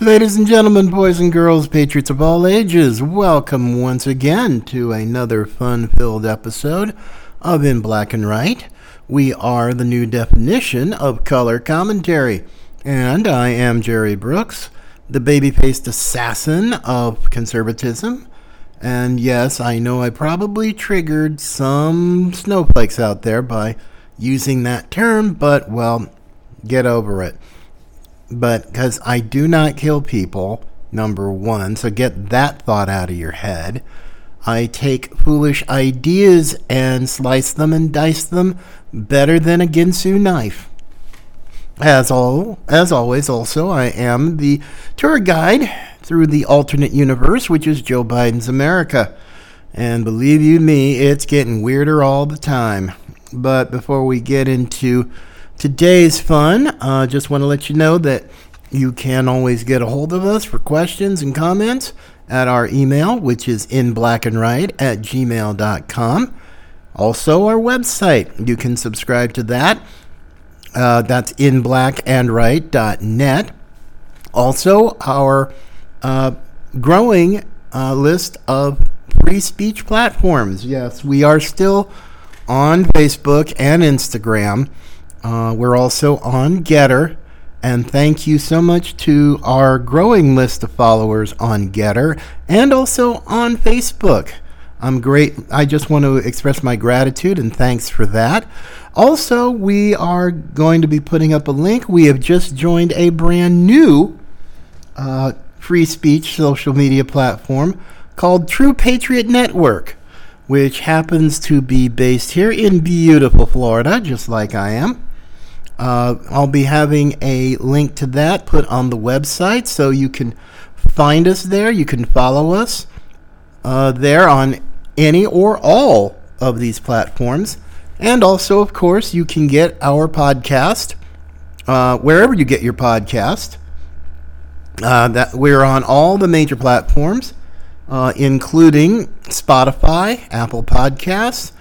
Ladies and gentlemen, boys and girls, patriots of all ages, welcome once again to another fun filled episode of In Black and Right. We are the new definition of color commentary, and I am Jerry Brooks, the baby faced assassin of conservatism. And yes, I know I probably triggered some snowflakes out there by using that term, but well, get over it but because I do not kill people, number one, so get that thought out of your head. I take foolish ideas and slice them and dice them better than a Ginsu knife. As all, as always, also I am the tour guide through the alternate universe, which is Joe Biden's America. And believe you me, it's getting weirder all the time. But before we get into today's fun. Uh, just want to let you know that you can always get a hold of us for questions and comments at our email, which is in black and right at gmail.com. Also, our website. You can subscribe to that. Uh, that's in black and right.net. Also, our uh, growing uh, list of free speech platforms. Yes, we are still on Facebook and Instagram. Uh, we're also on GETTR. And thank you so much to our growing list of followers on GETTR and also on Facebook. I'm great. I just want to express my gratitude and thanks for that. Also, we are going to be putting up a link. We have just joined a brand new uh, free speech social media platform called True Patriot Network, which happens to be based here in beautiful Florida, just like I am. Uh, I'll be having a link to that put on the website so you can find us there. You can follow us uh, there on any or all of these platforms. And also, of course, you can get our podcast uh, wherever you get your podcast. Uh, that we're on all the major platforms, uh, including Spotify, Apple Podcasts,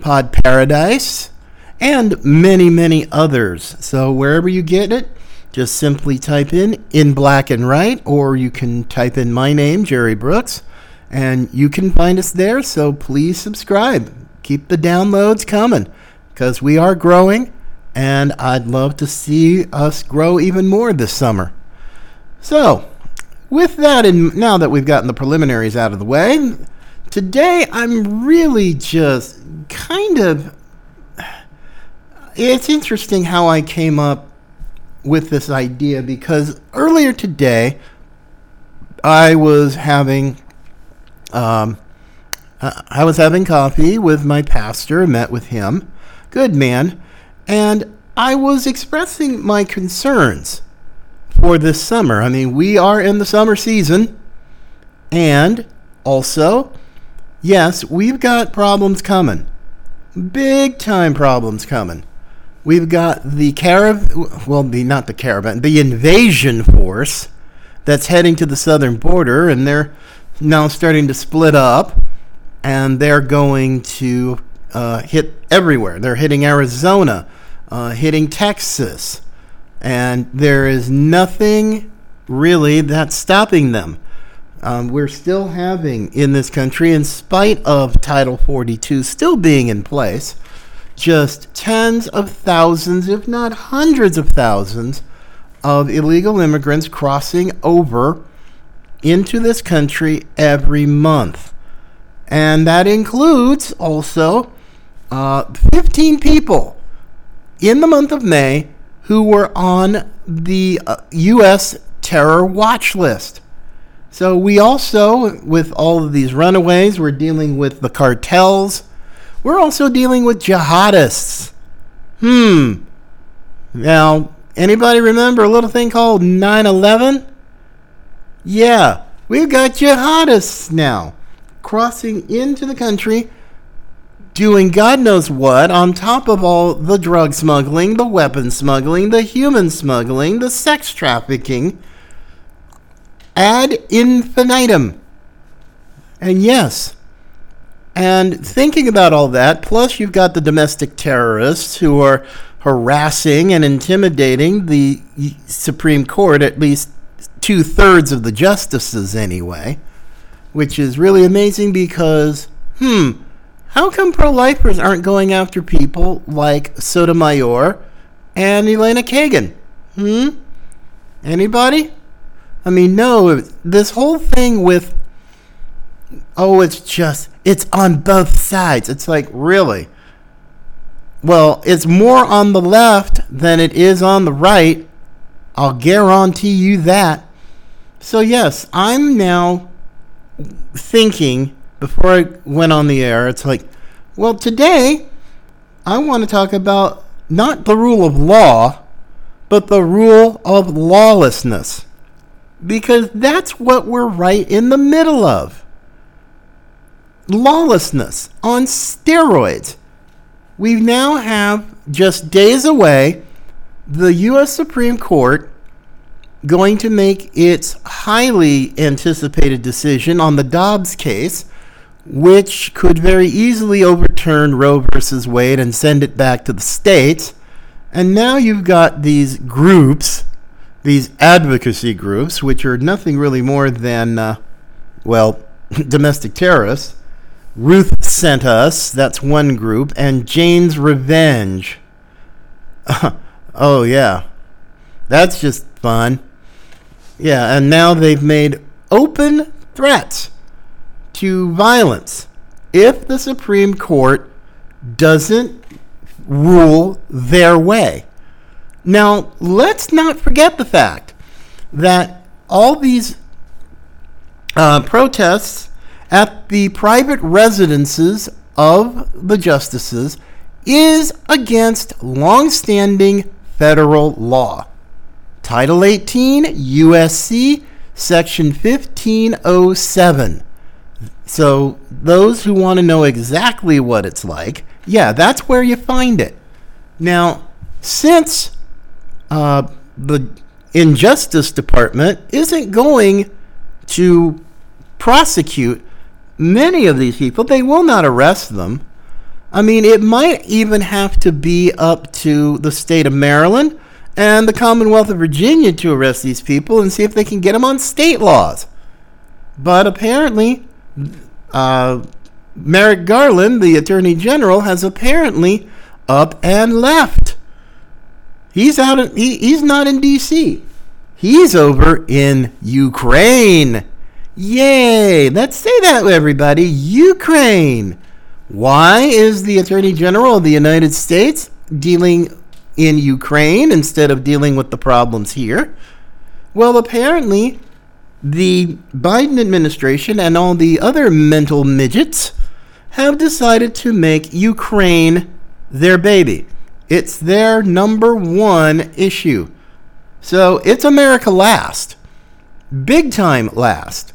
Pod Paradise, and many, many others. So wherever you get it, just simply type in in black and right, or you can type in my name, Jerry Brooks, and you can find us there. So please subscribe. Keep the downloads coming because we are growing, and I'd love to see us grow even more this summer. So, with that, and now that we've gotten the preliminaries out of the way, today I'm really just kind of it's interesting how I came up with this idea because earlier today I was having um, I was having coffee with my pastor, met with him, good man, and I was expressing my concerns for this summer. I mean, we are in the summer season, and also, yes, we've got problems coming. Big time problems coming. We've got the caravan, well, the not the caravan, the invasion force that's heading to the southern border, and they're now starting to split up, and they're going to uh, hit everywhere. They're hitting Arizona, uh, hitting Texas, and there is nothing really that's stopping them. Um, we're still having in this country, in spite of Title 42 still being in place, just tens of thousands, if not hundreds of thousands, of illegal immigrants crossing over into this country every month. And that includes also uh, 15 people in the month of May who were on the uh, U.S. terror watch list. So we also, with all of these runaways, we're dealing with the cartels we're also dealing with jihadists. Hmm. Now, anybody remember a little thing called 9 11? Yeah, we've got jihadists now crossing into the country, doing God knows what, on top of all the drug smuggling, the weapon smuggling, the human smuggling, the sex trafficking, ad infinitum. And yes, and thinking about all that, plus you've got the domestic terrorists who are harassing and intimidating the Supreme Court, at least two thirds of the justices anyway, which is really amazing because, hmm, how come pro lifers aren't going after people like Sotomayor and Elena Kagan? Hmm? Anybody? I mean, no, this whole thing with, oh, it's just, it's on both sides. It's like, really? Well, it's more on the left than it is on the right. I'll guarantee you that. So, yes, I'm now thinking before I went on the air, it's like, well, today I want to talk about not the rule of law, but the rule of lawlessness. Because that's what we're right in the middle of. Lawlessness on steroids. We now have, just days away, the U.S. Supreme Court going to make its highly anticipated decision on the Dobbs case, which could very easily overturn Roe versus Wade and send it back to the states. And now you've got these groups, these advocacy groups, which are nothing really more than, uh, well, domestic terrorists. Ruth sent us, that's one group, and Jane's Revenge. oh, yeah. That's just fun. Yeah, and now they've made open threats to violence if the Supreme Court doesn't rule their way. Now, let's not forget the fact that all these uh, protests at the private residences of the justices is against longstanding federal law. Title 18 USC Section 1507. So, those who want to know exactly what it's like, yeah, that's where you find it. Now, since uh, the Injustice Department isn't going to prosecute many of these people, they will not arrest them. I mean, it might even have to be up to the state of Maryland and the Commonwealth of Virginia to arrest these people and see if they can get them on state laws. But apparently, uh, Merrick Garland, the Attorney General, has apparently up and left. He's out. He, he's not in D.C. He's over in Ukraine. Yay! Let's say that, everybody. Ukraine. Why is the Attorney General of the United States dealing in Ukraine instead of dealing with the problems here? Well, apparently, the Biden administration and all the other mental midgets have decided to make Ukraine their baby. It's their number one issue. So it's America last. Big time last.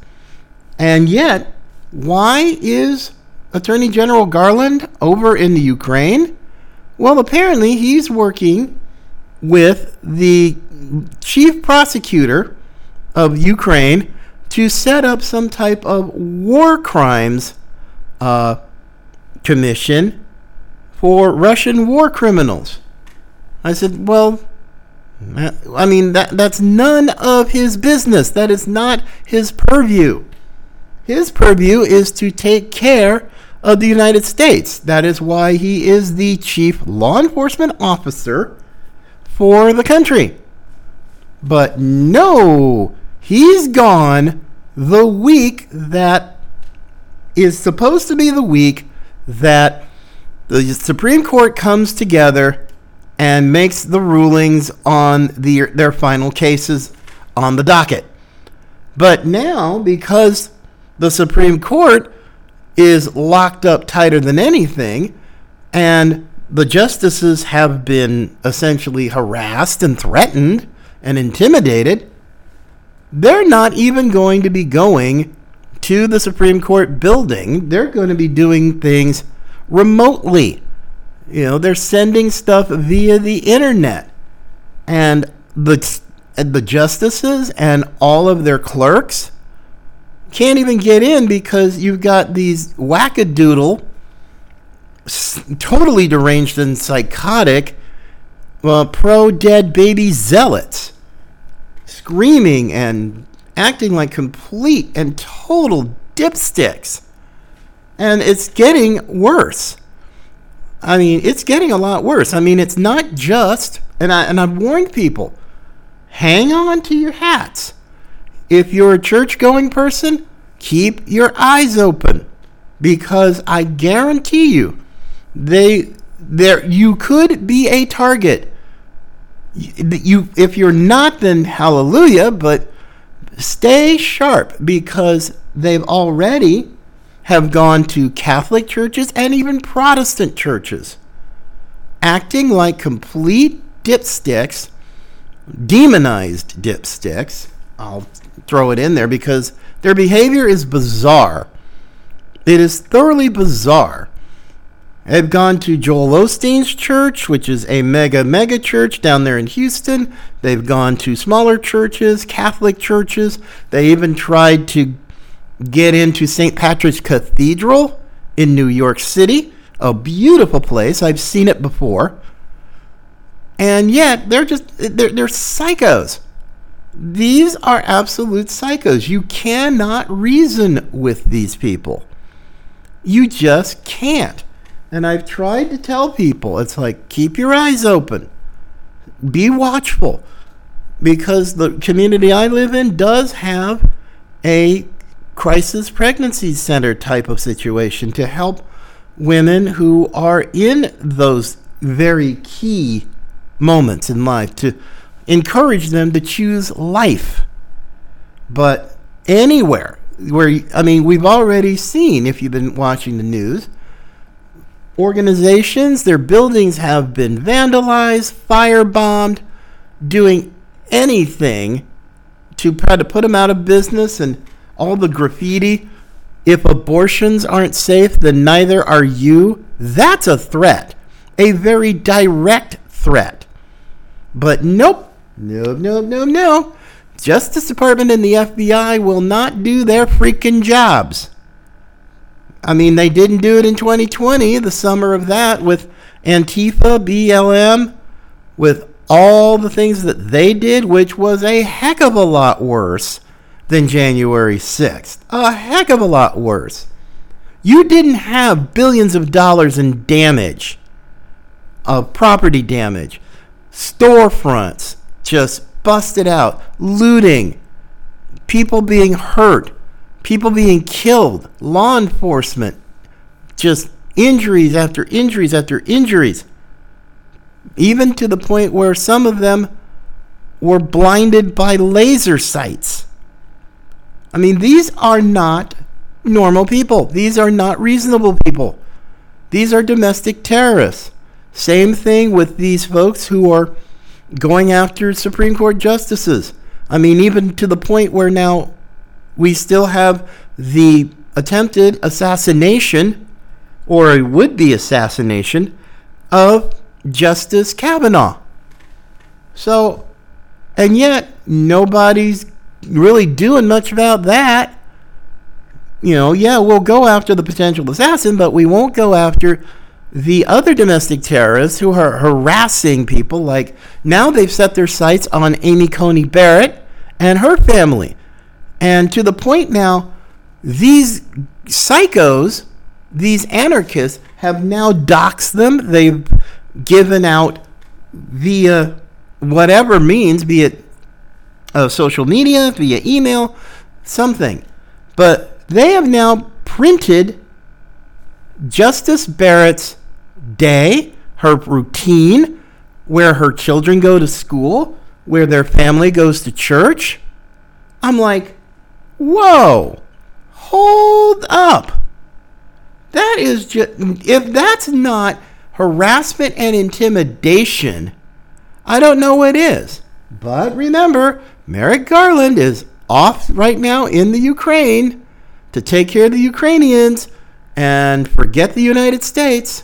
And yet, why is Attorney General Garland over in the Ukraine? Well, apparently he's working with the chief prosecutor of Ukraine to set up some type of war crimes uh, commission for Russian war criminals. I said, well, I mean that that's none of his business. That is not his purview. His purview is to take care of the United States. That is why he is the chief law enforcement officer for the country. But no, he's gone the week that is supposed to be the week that the Supreme Court comes together and makes the rulings on the, their final cases on the docket. But now, because the Supreme Court is locked up tighter than anything, and the justices have been essentially harassed and threatened and intimidated, they're not even going to be going to the Supreme Court building. They're going to be doing things remotely. You know, they're sending stuff via the internet. And the the justices and all of their clerks can't even get in because you've got these wackadoodle, totally deranged and psychotic, well, pro dead baby zealots screaming and acting like complete and total dipsticks. And it's getting worse. I mean, it's getting a lot worse. I mean, it's not just, and I and I've warned people, hang on to your hats. If you're a church going person, keep your eyes open because I guarantee you they there you could be a target. You if you're not then hallelujah, but stay sharp because they've already have gone to Catholic churches and even Protestant churches acting like complete dipsticks, demonized dipsticks. I'll throw it in there because their behavior is bizarre. It is thoroughly bizarre. I've gone to Joel Osteen's church, which is a mega, mega church down there in Houston. They've gone to smaller churches, Catholic churches. They even tried to get into St. Patrick's Cathedral in New York City, a beautiful place. I've seen it before. And yet, they're just, they're, they're psychos. These are absolute psychos. You cannot reason with these people. You just can't. And I've tried to tell people it's like, keep your eyes open, be watchful, because the community I live in does have a crisis pregnancy center type of situation to help women who are in those very key moments in life to encourage them to choose life. But anywhere where, I mean, we've already seen, if you've been watching the news, organizations, their buildings have been vandalized, firebombed, doing anything to try to put them out of business and all the graffiti. If abortions aren't safe, then neither are you. That's a threat, a very direct threat. But nope, nope, nope, nope, no. Justice Department and the FBI will not do their freaking jobs. I mean, they didn't do it in 2020, the summer of that, with Antifa, BLM, with all the things that they did, which was a heck of a lot worse than January 6th. A heck of a lot worse. You didn't have billions of dollars in damage, of property damage, storefronts just busted out, looting, people being hurt people being killed, law enforcement, just injuries after injuries after injuries, even to the point where some of them were blinded by laser sights. I mean, these are not normal people. These are not reasonable people. These are domestic terrorists. Same thing with these folks who are going after Supreme Court justices. I mean, even to the point where now we still have the attempted assassination or a would be assassination of Justice Kavanaugh. So, and yet nobody's really doing much about that. You know, yeah, we'll go after the potential assassin, but we won't go after the other domestic terrorists who are harassing people. Like now they've set their sights on Amy Coney Barrett and her family. And to the point now, these psychos, these anarchists, have now doxed them. They've given out via whatever means, be it uh, social media, via email, something. But they have now printed Justice Barrett's day, her routine, where her children go to school, where their family goes to church. I'm like, Whoa! Hold up! That is just. If that's not harassment and intimidation, I don't know what is. But remember, Merrick Garland is off right now in the Ukraine to take care of the Ukrainians and forget the United States.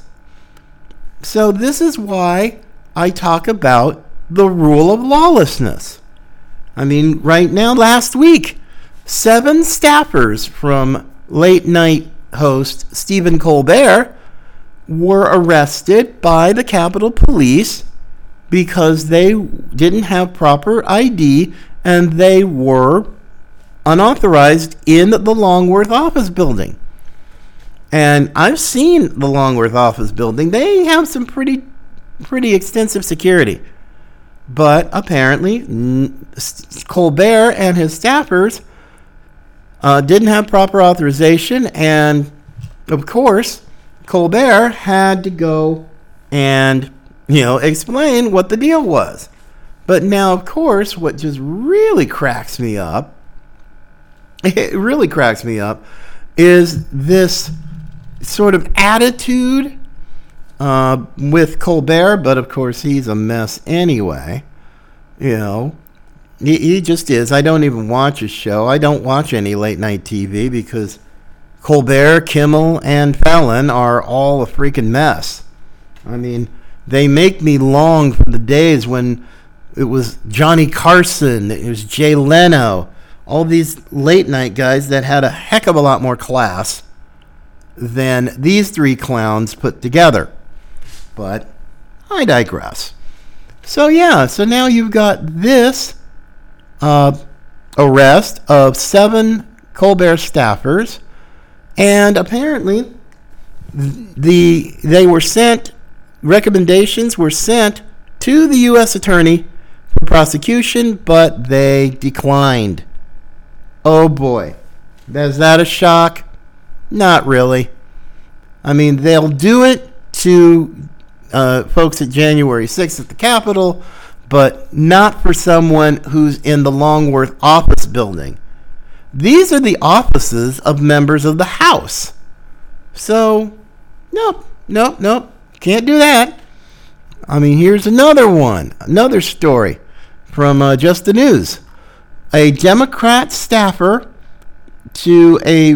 So, this is why I talk about the rule of lawlessness. I mean, right now, last week, seven staffers from late night host Stephen Colbert were arrested by the Capitol Police because they didn't have proper ID and they were unauthorized in the Longworth office building. And I've seen the Longworth office building. They have some pretty pretty extensive security. But apparently, Colbert and his staffers uh, didn't have proper authorization, and of course, Colbert had to go and you know explain what the deal was. But now, of course, what just really cracks me up, it really cracks me up, is this sort of attitude uh, with Colbert, but of course he's a mess anyway. You know, he, he just is. I don't even watch his show. I don't watch any late night TV because Colbert, Kimmel, and Fallon are all a freaking mess. I mean, they make me long for the days when it was Johnny Carson, it was Jay Leno, all these late night guys that had a heck of a lot more class than these three clowns put together. But I digress. So, yeah, so now you've got this uh, arrest of seven Colbert staffers, and apparently the they were sent recommendations were sent to the U.S. attorney for prosecution, but they declined. Oh boy. Is that a shock? Not really. I mean, they'll do it to uh, folks at January 6th at the Capitol, but not for someone who's in the Longworth office building. These are the offices of members of the House. So, nope, nope, nope. Can't do that. I mean, here's another one, another story from uh, Just the News. A Democrat staffer to a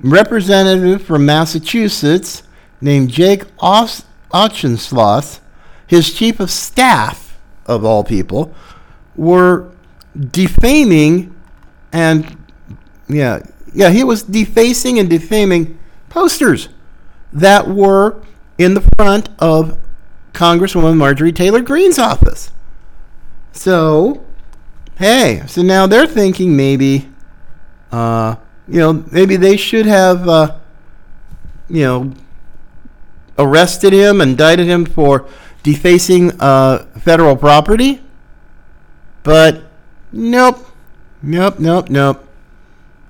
representative from Massachusetts named Jake Auchincloss, his chief of staff, of all people, were defaming and, yeah, yeah, he was defacing and defaming posters that were in the front of Congresswoman Marjorie Taylor Greene's office. So, hey, so now they're thinking maybe, uh, you know, maybe they should have, uh, you know, arrested him, indicted him for defacing uh, federal property. But nope, nope, nope, nope.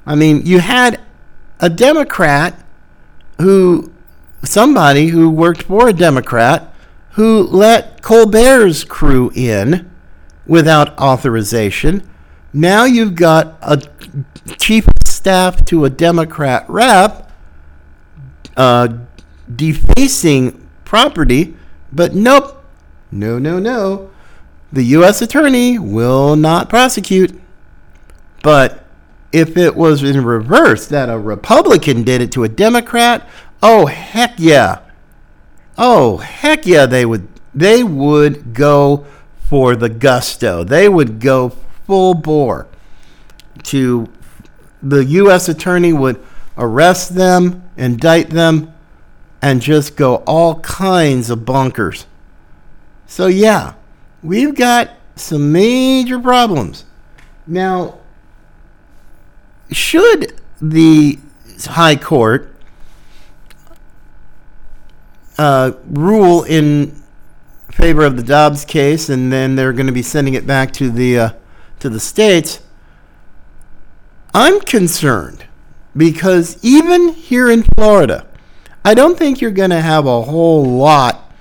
I mean, you had a Democrat who, somebody who worked for a Democrat, who let Colbert's crew in without authorization. Now you've got a chief of staff to a Democrat rep uh, defacing property, but nope, no, no, no. The U.S. attorney will not prosecute. But if it was in reverse, that a Republican did it to a Democrat, oh heck yeah, oh heck yeah, they would they would go for the gusto. They would go full bore to the U.S. attorney would arrest them, indict them, and just go all kinds of bunkers. So, yeah, we've got some major problems. Now, should the High Court uh, rule in favor of the Dobbs case, and then they're going to be sending it back to the uh, to the states. I'm concerned because even here in Florida, I don't think you're going to have a whole lot,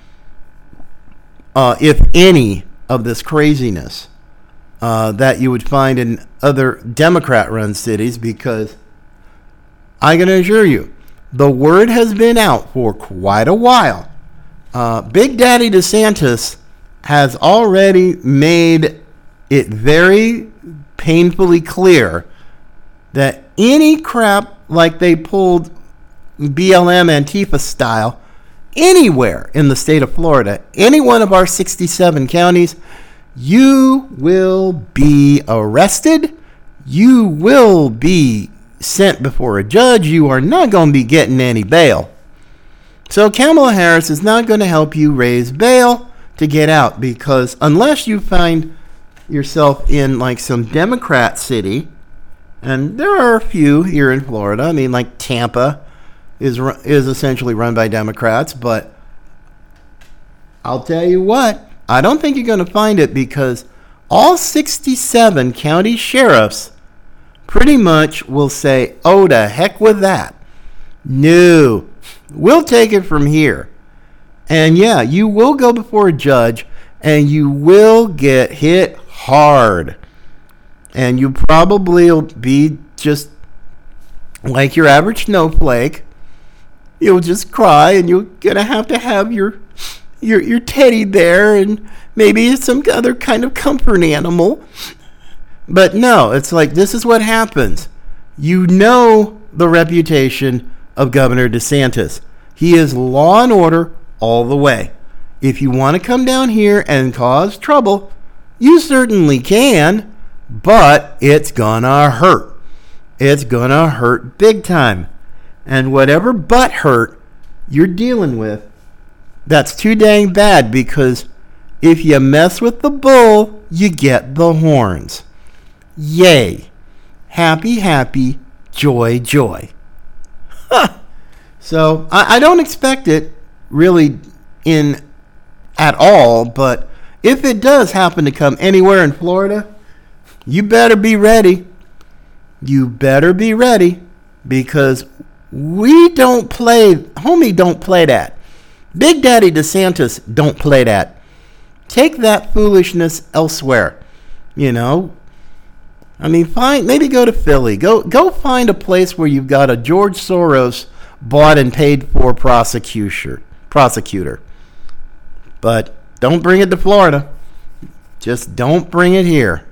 uh, if any, of this craziness uh, that you would find in other Democrat-run cities because I can assure you, the word has been out for quite a while. Uh, Big Daddy DeSantis has already made it very painfully clear that any crap like they pulled BLM Antifa style anywhere in the state of Florida, any one of our 67 counties, you will be arrested. You will be sent before a judge. You are not going to be getting any bail. So Kamala Harris is not going to help you raise bail to get out because unless you find yourself in like some Democrat city, and there are a few here in Florida. I mean, like Tampa is is essentially run by Democrats, but I'll tell you what, I don't think you're going to find it because all 67 county sheriffs pretty much will say, "Oh, the heck with that." No, we'll take it from here. And yeah, you will go before a judge and you will get hit hard. And you probably will be just like your average snowflake. You'll just cry and you're to have to have your your your teddy there and maybe some other kind of comfort animal. But no, it's like this is what happens. You know the reputation of Governor DeSantis. He is law and order all the way. If you want to come down here and cause trouble, you certainly can, but it's gonna hurt. It's gonna hurt big time. And whatever butt hurt you're dealing with, that's too dang bad because if you mess with the bull, you get the horns. Yay. Happy, happy, joy, joy. so I, I don't expect it really in at all, but if it does happen to come anywhere in Florida, you better be ready. You better be ready because we don't play, homie, don't play that. Big Daddy DeSantis don't play that. Take that foolishness elsewhere. You know, I mean, find maybe go to Philly. Go go find a place where you've got a George Soros bought and paid for prosecutor. Prosecutor. But don't bring it to Florida. Just don't bring it here.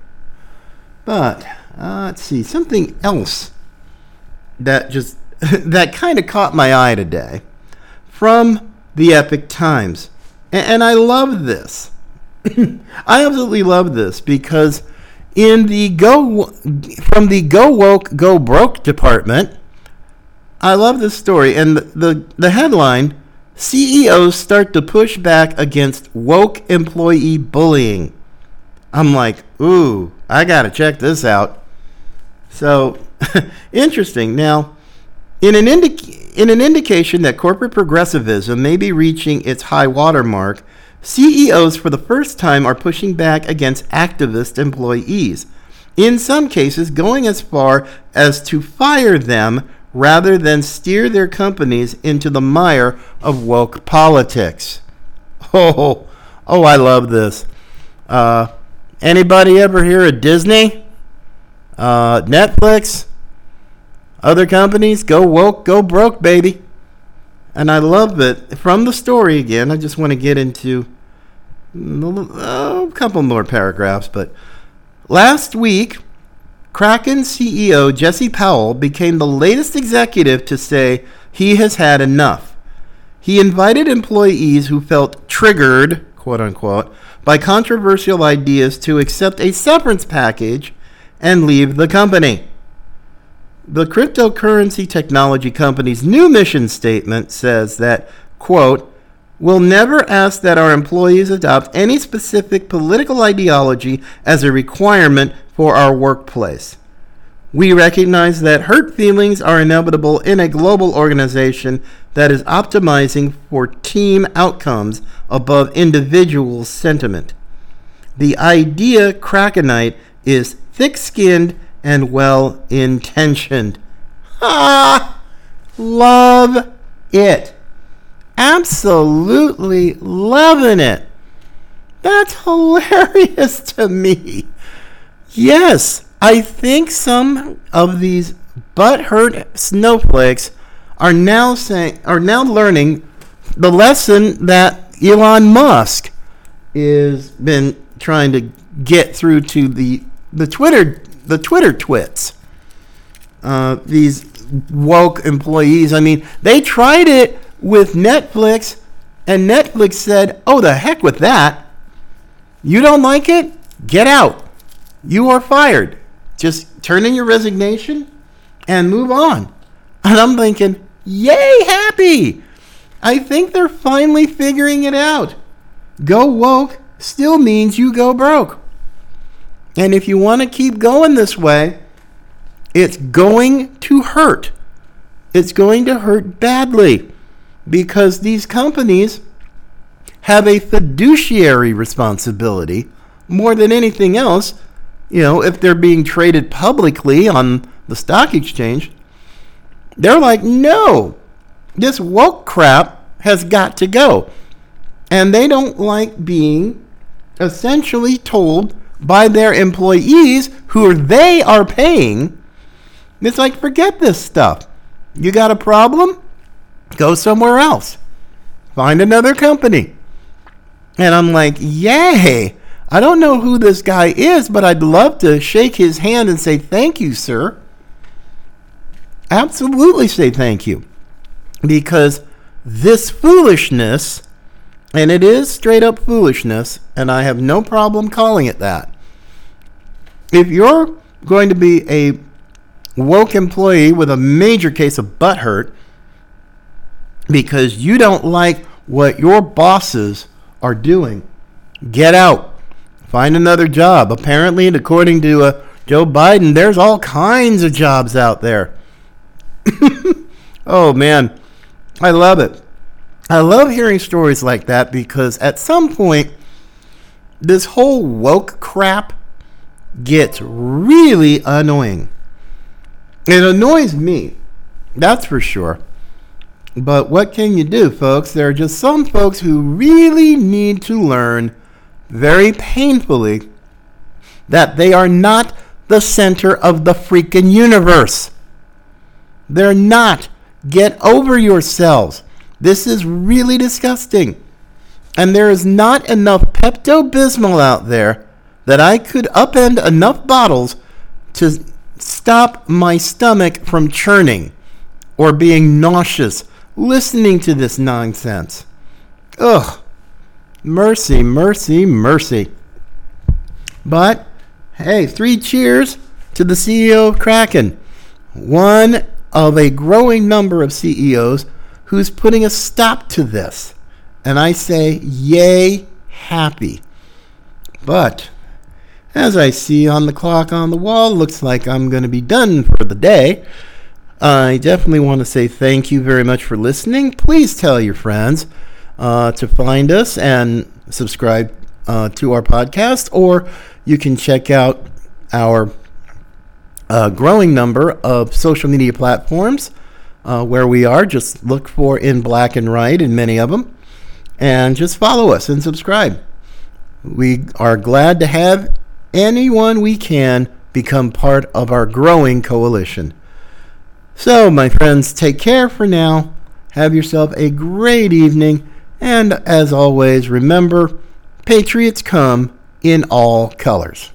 But uh, let's see something else that just that kind of caught my eye today from the Epoch Times, and, and I love this. I absolutely love this because in the go from the go woke go broke department, I love this story and the, the, the headline CEOs start to push back against woke employee bullying. I'm like, ooh, I gotta check this out. So interesting. Now, in an indic- in an indication that corporate progressivism may be reaching its high water mark, CEOs for the first time are pushing back against activist employees. In some cases, going as far as to fire them rather than steer their companies into the mire of woke politics. Oh, oh, I love this. Uh, anybody ever hear of Disney? Uh, Netflix? Other companies? Go woke, go broke, baby. And I love it. From the story again, I just want to get into a couple more paragraphs, but last week, Kraken CEO Jesse Powell became the latest executive to say he has had enough. He invited employees who felt triggered, quote unquote, by controversial ideas to accept a severance package and leave the company. The cryptocurrency technology company's new mission statement says that, quote, We'll never ask that our employees adopt any specific political ideology as a requirement for our workplace. We recognize that hurt feelings are inevitable in a global organization that is optimizing for team outcomes above individual sentiment. The idea Krakenite is thick skinned and well intentioned. Ah! Love it. Absolutely loving it. That's hilarious to me. Yes, I think some of these butthurt snowflakes are now saying are now learning the lesson that Elon Musk is been trying to get through to the the Twitter the Twitter twits. Uh, these woke employees. I mean, they tried it with Netflix, and Netflix said, "Oh, the heck with that! You don't like it? Get out." You are fired. Just turn in your resignation and move on. And I'm thinking, yay, happy. I think they're finally figuring it out. Go woke still means you go broke. And if you want to keep going this way, it's going to hurt. It's going to hurt badly because these companies have a fiduciary responsibility more than anything else. You know, if they're being traded publicly on the stock exchange, they're like, no, this woke crap has got to go. And they don't like being essentially told by their employees who they are paying. It's like, forget this stuff. You got a problem? Go somewhere else. Find another company. And I'm like, yay. I don't know who this guy is, but I'd love to shake his hand and say, thank you, sir. Absolutely say thank you. Because this foolishness, and it is straight up foolishness, and I have no problem calling it that. If you're going to be a woke employee with a major case of butt hurt because you don't like what your bosses are doing, get out. Find another job. Apparently, according to uh, Joe Biden, there's all kinds of jobs out there. oh, man. I love it. I love hearing stories like that because at some point, this whole woke crap gets really annoying. It annoys me, that's for sure. But what can you do, folks? There are just some folks who really need to learn very painfully that they are not the center of the freaking universe. They're not. Get over yourselves. This is really disgusting. And there is not enough Pepto Bismol out there that I could upend enough bottles to stop my stomach from churning or being nauseous listening to this nonsense. Ugh. Mercy, mercy, mercy. But hey, three cheers to the CEO of Kraken, one of a growing number of CEOs who's putting a stop to this. And I say, yay, happy. But as I see on the clock on the wall, looks like I'm going to be done for the day. I definitely want to say thank you very much for listening. Please tell your friends uh, to find us and subscribe uh, to our podcast, or you can check out our uh, growing number of social media platforms uh, where we are. Just look for In Black and Right in many of them, and just follow us and subscribe. We are glad to have anyone we can become part of our growing coalition. So, my friends, take care for now. Have yourself a great evening. And as always, remember Patriots come in all colors.